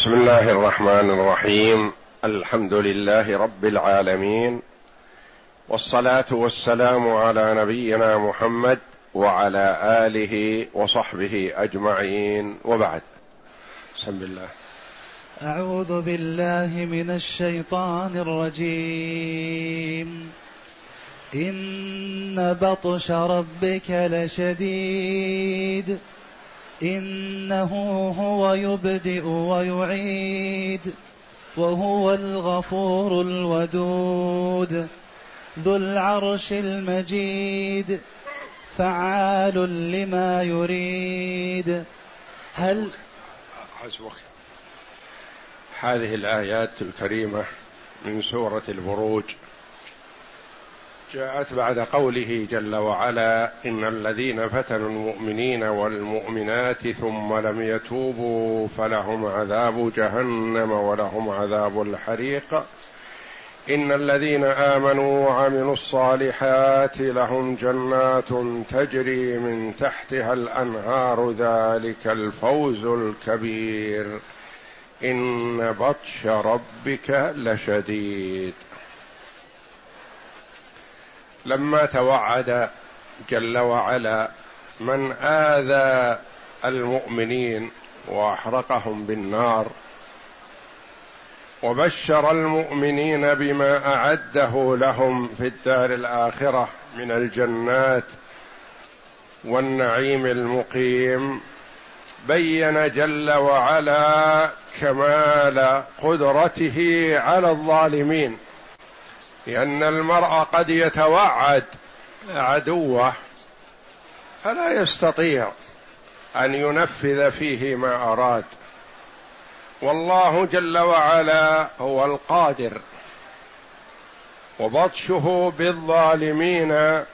بسم الله الرحمن الرحيم. الحمد لله رب العالمين. والصلاة والسلام على نبينا محمد وعلى آله وصحبه أجمعين. وبعد. بسم الله. أعوذ بالله من الشيطان الرجيم. إن بطش ربك لشديد. إنه هو يبدئ ويعيد وهو الغفور الودود ذو العرش المجيد فعال لما يريد. هل هذه الآيات الكريمة من سورة البروج. جاءت بعد قوله جل وعلا إن الذين فتنوا المؤمنين والمؤمنات ثم لم يتوبوا فلهم عذاب جهنم ولهم عذاب الحريق. إن الذين آمنوا وعملوا الصالحات لهم جنات تجري من تحتها الأنهار ذلك الفوز الكبير. إن بطش ربك لشديد. لما توعد جل وعلا من آذى المؤمنين وأحرقهم بالنار وبشر المؤمنين بما أعده لهم في الدار الآخرة من الجنات والنعيم المقيم بين جل وعلا كمال قدرته على الظالمين لأن المرء قد يتوعد عدوه فلا يستطيع أن ينفذ فيه ما أراد. والله جل وعلا هو القادر وبطشه بالظالمين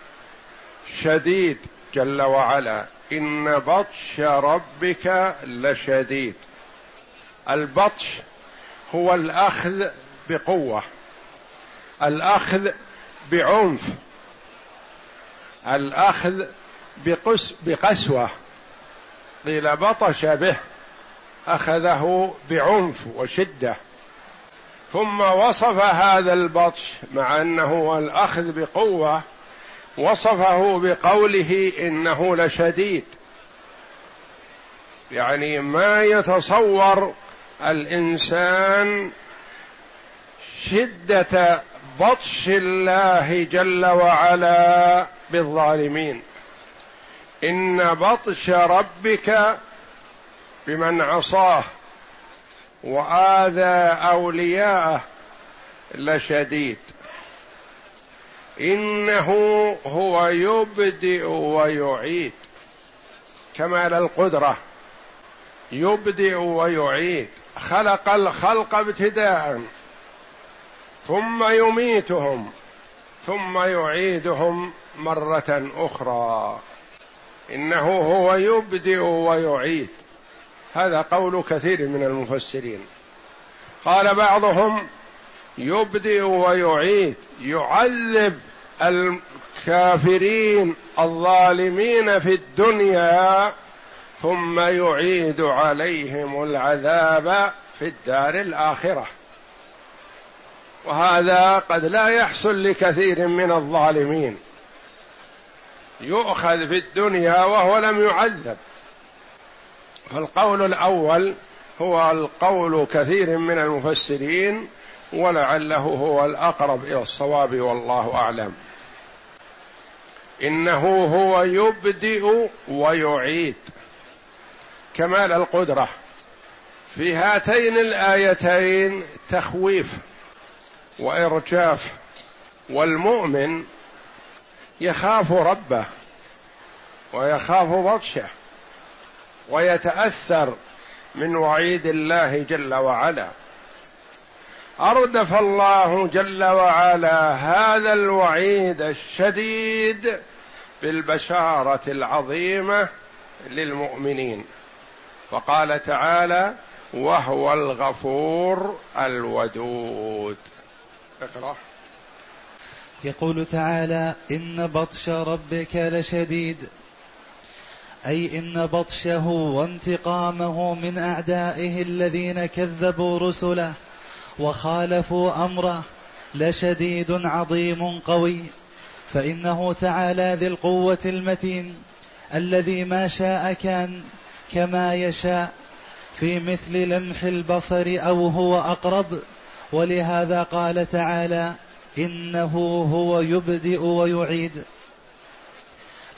شديد جل وعلا. إن بطش ربك لشديد. البطش هو الأخذ بقوة. الأخذ بعنف. الأخذ بقس بقسوة. قيل بطش به أخذه بعنف وشدة. ثم وصف هذا البطش مع أنه الأخذ بقوة وصفه بقوله إنه لشديد. يعني ما يتصور الإنسان شدة بطش الله جل وعلا بالظالمين. إن بطش ربك بمن عصاه وآذى أولياءه لشديد. إنه هو يبدئ ويعيد. كمال القدرة. يبدئ ويعيد. خلق الخلق ابتداء. ثم يميتهم ثم يعيدهم مرة أخرى. إنه هو يبدئ ويعيد. هذا قول كثير من المفسرين. قال بعضهم يبدئ ويعيد يعذب الكافرين الظالمين في الدنيا ثم يعيد عليهم العذاب في الدار الآخرة. وهذا قد لا يحصل لكثير من الظالمين. يؤخذ في الدنيا وهو لم يعذب. فالقول الأول هو القول كثير من المفسرين ولعله هو الأقرب إلى الصواب والله أعلم. إنه هو يبدئ ويعيد. كمال القدرة. في هاتين الآيتين تخويف. وإرجاف والمؤمن يخاف ربه ويخاف بطشه ويتأثر من وعيد الله جل وعلا. أردف الله جل وعلا هذا الوعيد الشديد بالبشارة العظيمة للمؤمنين. فقال تعالى وهو الغفور الودود اقرأ. يقول تعالى إن بطش ربك لشديد أي إن بطشه وانتقامه من أعدائه الذين كذبوا رسله وخالفوا أمره لشديد عظيم قوي. فإنه تعالى ذي القوة المتين الذي ما شاء كان كما يشاء في مثل لمح البصر أو هو أقرب. ولهذا قال تعالى إنه هو يبدئ ويعيد.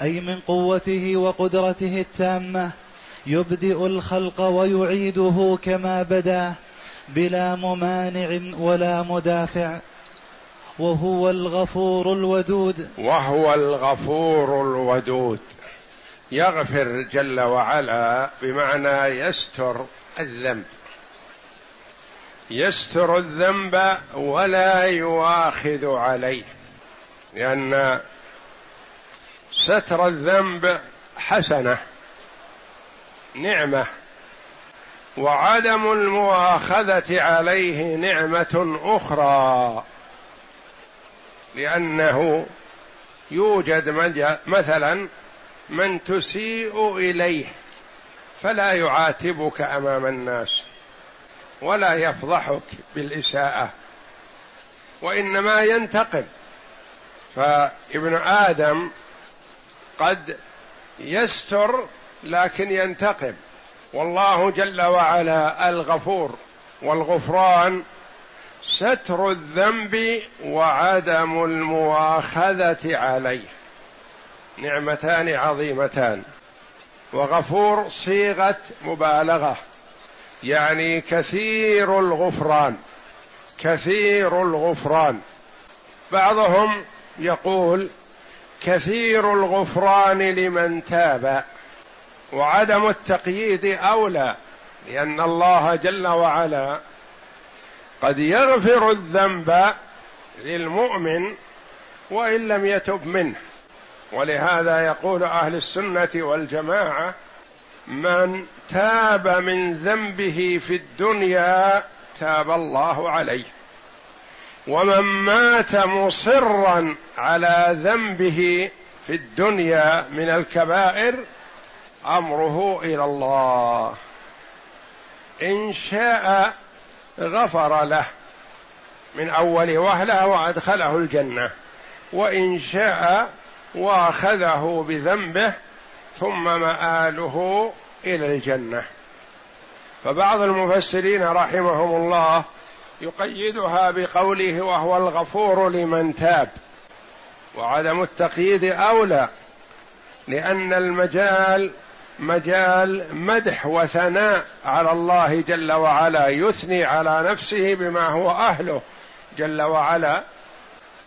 أي من قوته وقدرته التامة يبدئ الخلق ويعيده كما بدا بلا ممانع ولا مدافع. وهو الغفور الودود. وهو الغفور الودود. يغفر جل وعلا بمعنى يستر الذنب. يستر الذنب ولا يواخذ عليه. لأن ستر الذنب حسنة نعمة وعدم المؤاخذة عليه نعمة أخرى لأنه يوجد مثلا من تسيء إليه فلا يعاتبك أمام الناس. ولا يفضحك بالإساءة وإنما ينتقم. فابن آدم قد يستر لكن ينتقم. والله جل وعلا الغفور والغفران ستر الذنب وعدم المواخذة عليه. نعمتان عظيمتان. وغفور صيغة مبالغة. يعني كثير الغفران كثير الغفران. بعضهم يقول كثير الغفران لمن تاب وعدم التقييد أولى لأن الله جل وعلا قد يغفر الذنب للمؤمن وإن لم يتب منه. ولهذا يقول أهل السنة والجماعة من تاب من ذنبه في الدنيا تاب الله عليه. ومن مات مصرا على ذنبه في الدنيا من الكبائر أمره إلى الله. إن شاء غفر له من أول وهلة وأدخله الجنة. وإن شاء وأخذه بذنبه ثم مآله إلى الجنة. فبعض المفسرين رحمهم الله يقيدها بقوله وهو الغفور لمن تاب وعدم التقييد أولى لأن المجال مجال مدح وثناء على الله جل وعلا يثني على نفسه بما هو أهله جل وعلا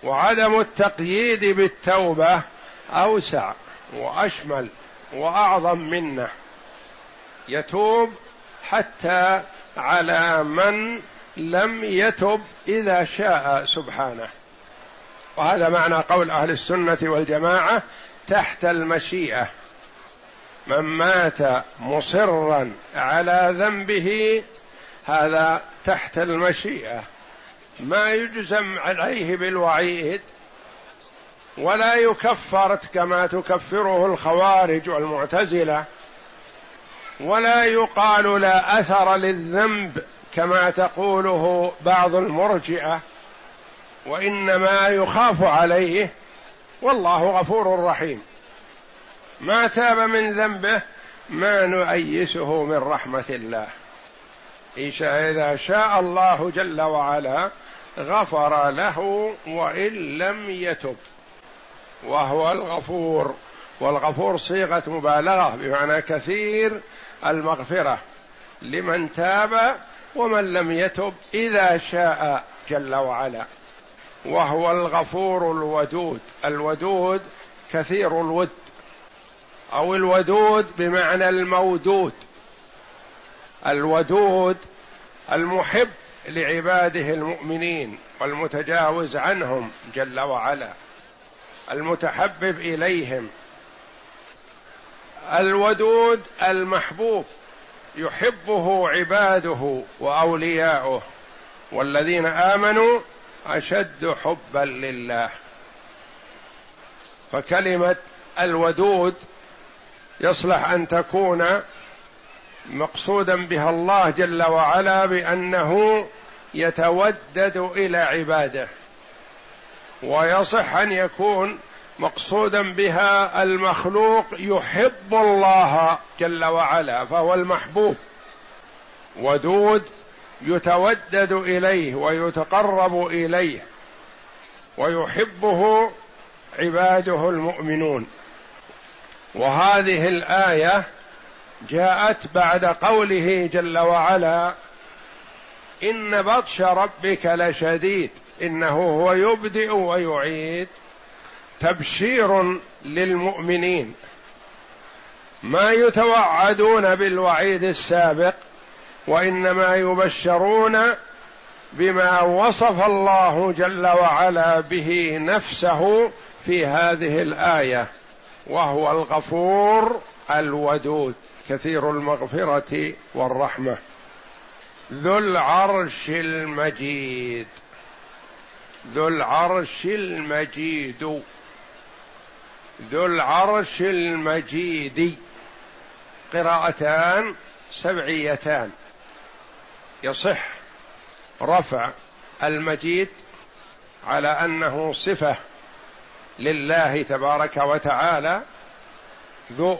وعدم التقييد بالتوبة أوسع وأشمل وأعظم منه. يتوب حتى على من لم يتب إذا شاء سبحانه. وهذا معنى قول أهل السنة والجماعة تحت المشيئة. من مات مصرا على ذنبه هذا تحت المشيئة. ما يجزم عليه بالوعيد ولا يكفر كما تكفره الخوارج والمعتزلة. ولا يقال لا أثر للذنب كما تقوله بعض المرجئة وإنما يخاف عليه والله غفور رحيم. ما تاب من ذنبه ما نؤيسه من رحمة الله. إن شاء الله جل وعلا غفر له وإن لم يتب وهو الغفور. والغفور صيغة مبالغة بمعنى كثير المغفرة لمن تاب ومن لم يتب إذا شاء جل وعلا. وهو الغفور الودود. الودود كثير الود. أو الودود بمعنى المودود. الودود المحب لعباده المؤمنين والمتجاوز عنهم جل وعلا. المتحبب إليهم. الودود المحبوب يحبه عباده وأولياؤه والذين آمنوا أشد حبا لله. فكلمة الودود يصلح أن تكون مقصودا بها الله جل وعلا بأنه يتودد إلى عباده ويصح أن يكون مقصودا بها المخلوق يحب الله جل وعلا فهو المحبوب. ودود يتودد إليه ويتقرب إليه ويحبه عباده المؤمنون. وهذه الآية جاءت بعد قوله جل وعلا إن بطش ربك لشديد إنه هو يبدئ ويعيد. تبشير للمؤمنين. ما يتوعدون بالوعيد السابق وإنما يبشرون بما وصف الله جل وعلا به نفسه في هذه الآية وهو الغفور الودود كثير المغفرة والرحمة. ذو العرش المجيد. ذو العرش المجيد. ذو العرش المجيد قراءتان سبعيتان. يصح رفع المجيد على أنه صفة لله تبارك وتعالى. ذو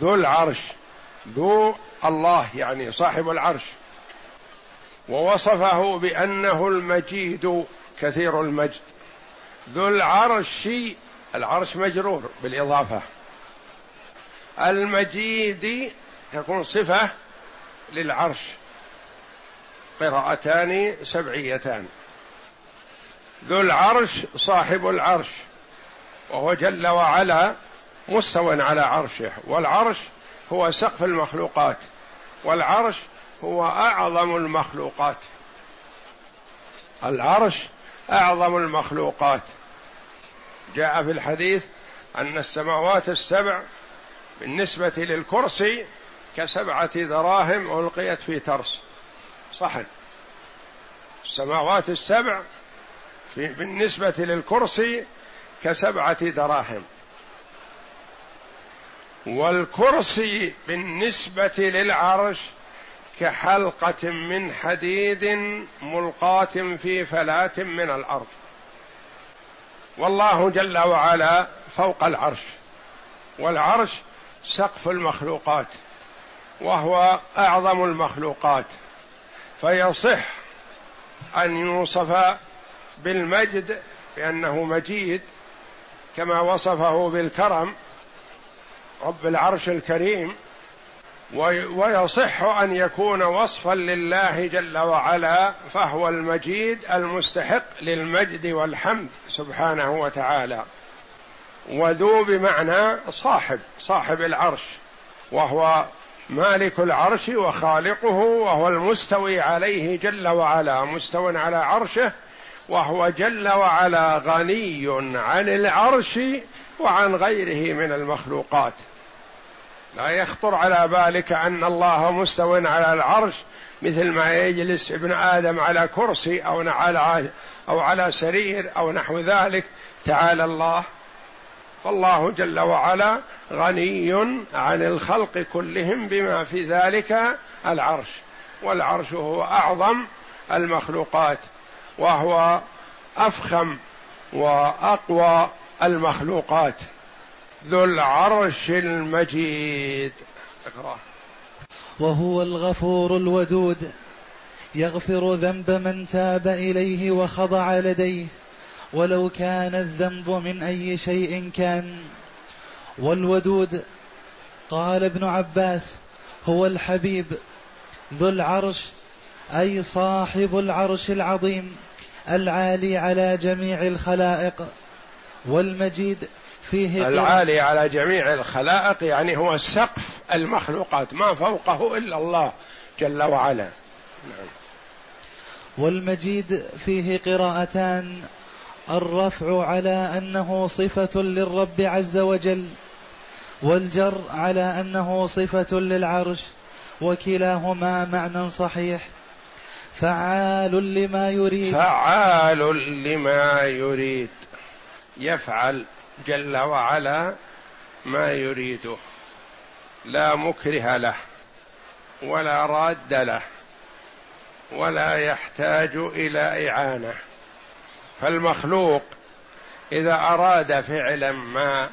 ذو العرش. ذو الله يعني صاحب العرش. ووصفه بأنه المجيد كثير المجد. ذو العرش العرش مجرور بالإضافة. المجيد تكون صفة للعرش. قراءتان سبعيتان. ذو العرش صاحب العرش وهو جل وعلا مستو على عرشه والعرش هو سقف المخلوقات والعرش هو أعظم المخلوقات. العرش أعظم المخلوقات. جاء في الحديث أن السماوات السبع بالنسبة للكرسي كسبعة دراهم ألقيت في ترس. صحن السماوات السبع في بالنسبة للكرسي كسبعة دراهم. والكرسي بالنسبة للعرش كحلقة من حديد ملقاة في فلاة من الأرض. والله جل وعلا فوق العرش والعرش سقف المخلوقات وهو أعظم المخلوقات فيصح أن يوصف بالمجد بأنه مجيد كما وصفه بالكرم رب العرش الكريم ويصح أن يكون وصفا لله جل وعلا فهو المجيد المستحق للمجد والحمد سبحانه وتعالى. وذو بمعنى صاحب صاحب العرش وهو مالك العرش وخالقه وهو المستوي عليه جل وعلا مستو على عرشه وهو جل وعلا غني عن العرش وعن غيره من المخلوقات. لا يخطر على بالك أن الله مستو على العرش مثل ما يجلس ابن آدم على كرسي أو على أو على سرير أو نحو ذلك. تعالى الله. فالله جل وعلا غني عن الخلق كلهم بما في ذلك العرش. والعرش هو أعظم المخلوقات وهو أفخم وأقوى المخلوقات. ذو العرش المجيد. إقرأ. وهو الغفور الودود يغفر ذنب من تاب إليه وخضع لديه ولو كان الذنب من أي شيء كان. والودود قال ابن عباس هو الحبيب ذو العرش أي صاحب العرش العظيم العالي على جميع الخلائق والمجيد فيه العالي على جميع الخلائق يعني هو سقف المخلوقات ما فوقه إلا الله جل وعلا. نعم. والمجيد فيه قراءتان الرفع على أنه صفة للرب عز وجل والجر على أنه صفة للعرش وكلاهما معنى صحيح. فعال لما يريد. فعال لما يريد. يفعل جل وعلا ما يريده لا مكره له ولا راد له ولا يحتاج إلى إعانة. فالمخلوق إذا أراد فعلا ما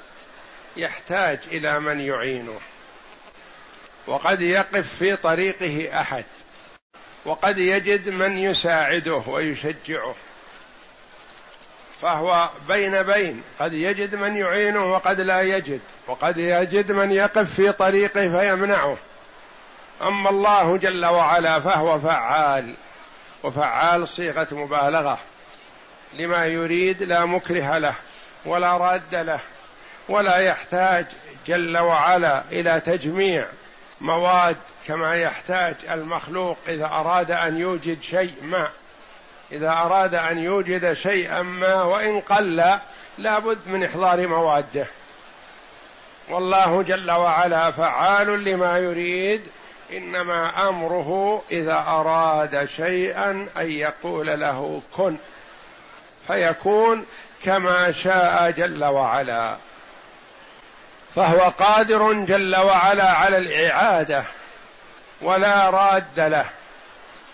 يحتاج إلى من يعينه. وقد يقف في طريقه أحد وقد يجد من يساعده ويشجعه. فهو بين بين. قد يجد من يعينه وقد لا يجد. وقد يجد من يقف في طريقه فيمنعه. أما الله جل وعلا فهو فعال. وفعال صيغة مبالغة. لما يريد لا مكره له ولا راد له ولا يحتاج جل وعلا إلى تجميع مواد كما يحتاج المخلوق إذا أراد أن يوجد شيء ما. إذا أراد أن يوجد شيئا ما وإن قل لابد من إحضار موادة. والله جل وعلا فعال لما يريد إنما أمره إذا أراد شيئا أن يقول له كن فيكون كما شاء جل وعلا. فهو قادر جل وعلا على الإعادة ولا راد له.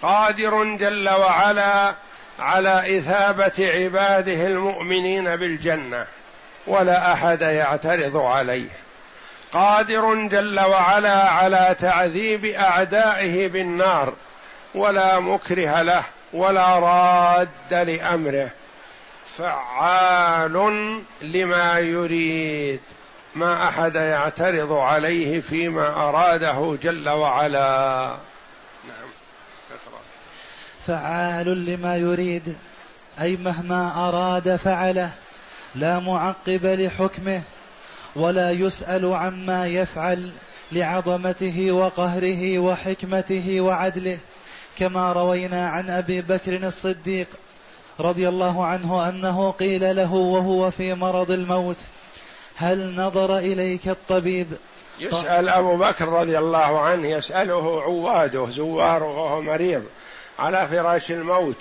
قادر جل وعلا على إثابة عباده المؤمنين بالجنة ولا أحد يعترض عليه قادر جل وعلا على تعذيب أعدائه بالنار ولا مكره له ولا راد لأمره فعال لما يريد ما أحد يعترض عليه فيما أراده جل وعلا. فعال لما يريد أي مهما أراد فعله لا معقب لحكمه ولا يسأل عما يفعل لعظمته وقهره وحكمته وعدله. كما روينا عن أبي بكر الصديق رضي الله عنه أنه قيل له وهو في مرض الموت هل نظر إليك الطبيب؟ يسأل أبو بكر رضي الله عنه يسأله عواده زواره وهو مريض. على فراش الموت.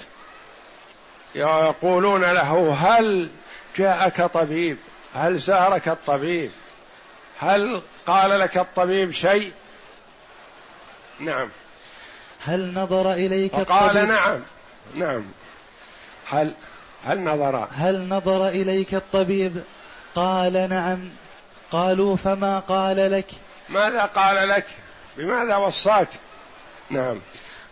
يقولون له هل جاءك طبيب؟ هل زارك الطبيب؟ هل قال لك الطبيب شيء؟ نعم. هل نظر إليك قال نعم. نعم. هل هل نظر؟ هل نظر إليك الطبيب؟ قال نعم. قالوا فما قال لك؟ ماذا قال لك؟ بماذا وصاك؟ نعم.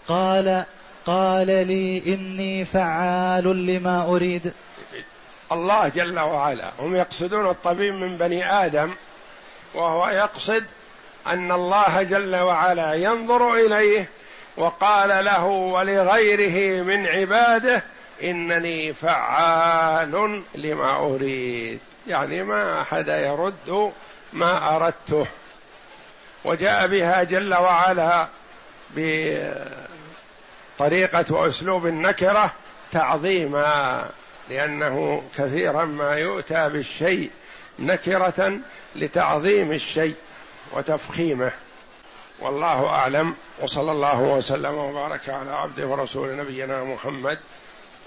قال قال لي إني فعال لما أريد. الله جل وعلا هم يقصدون الطبيب من بني آدم وهو يقصد أن الله جل وعلا ينظر إليه وقال له ولغيره من عباده إنني فعال لما أريد. يعني ما أحد يرد ما أردته. وجاء بها جل وعلا بطريقه وأسلوب النكرة تعظيما لأنه كثيرا ما يؤتى بالشيء نكرة لتعظيم الشيء وتفخيمه. والله أعلم وصلى الله وسلم وبارك على عبده ورسول نبينا محمد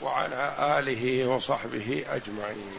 وعلى آله وصحبه أجمعين.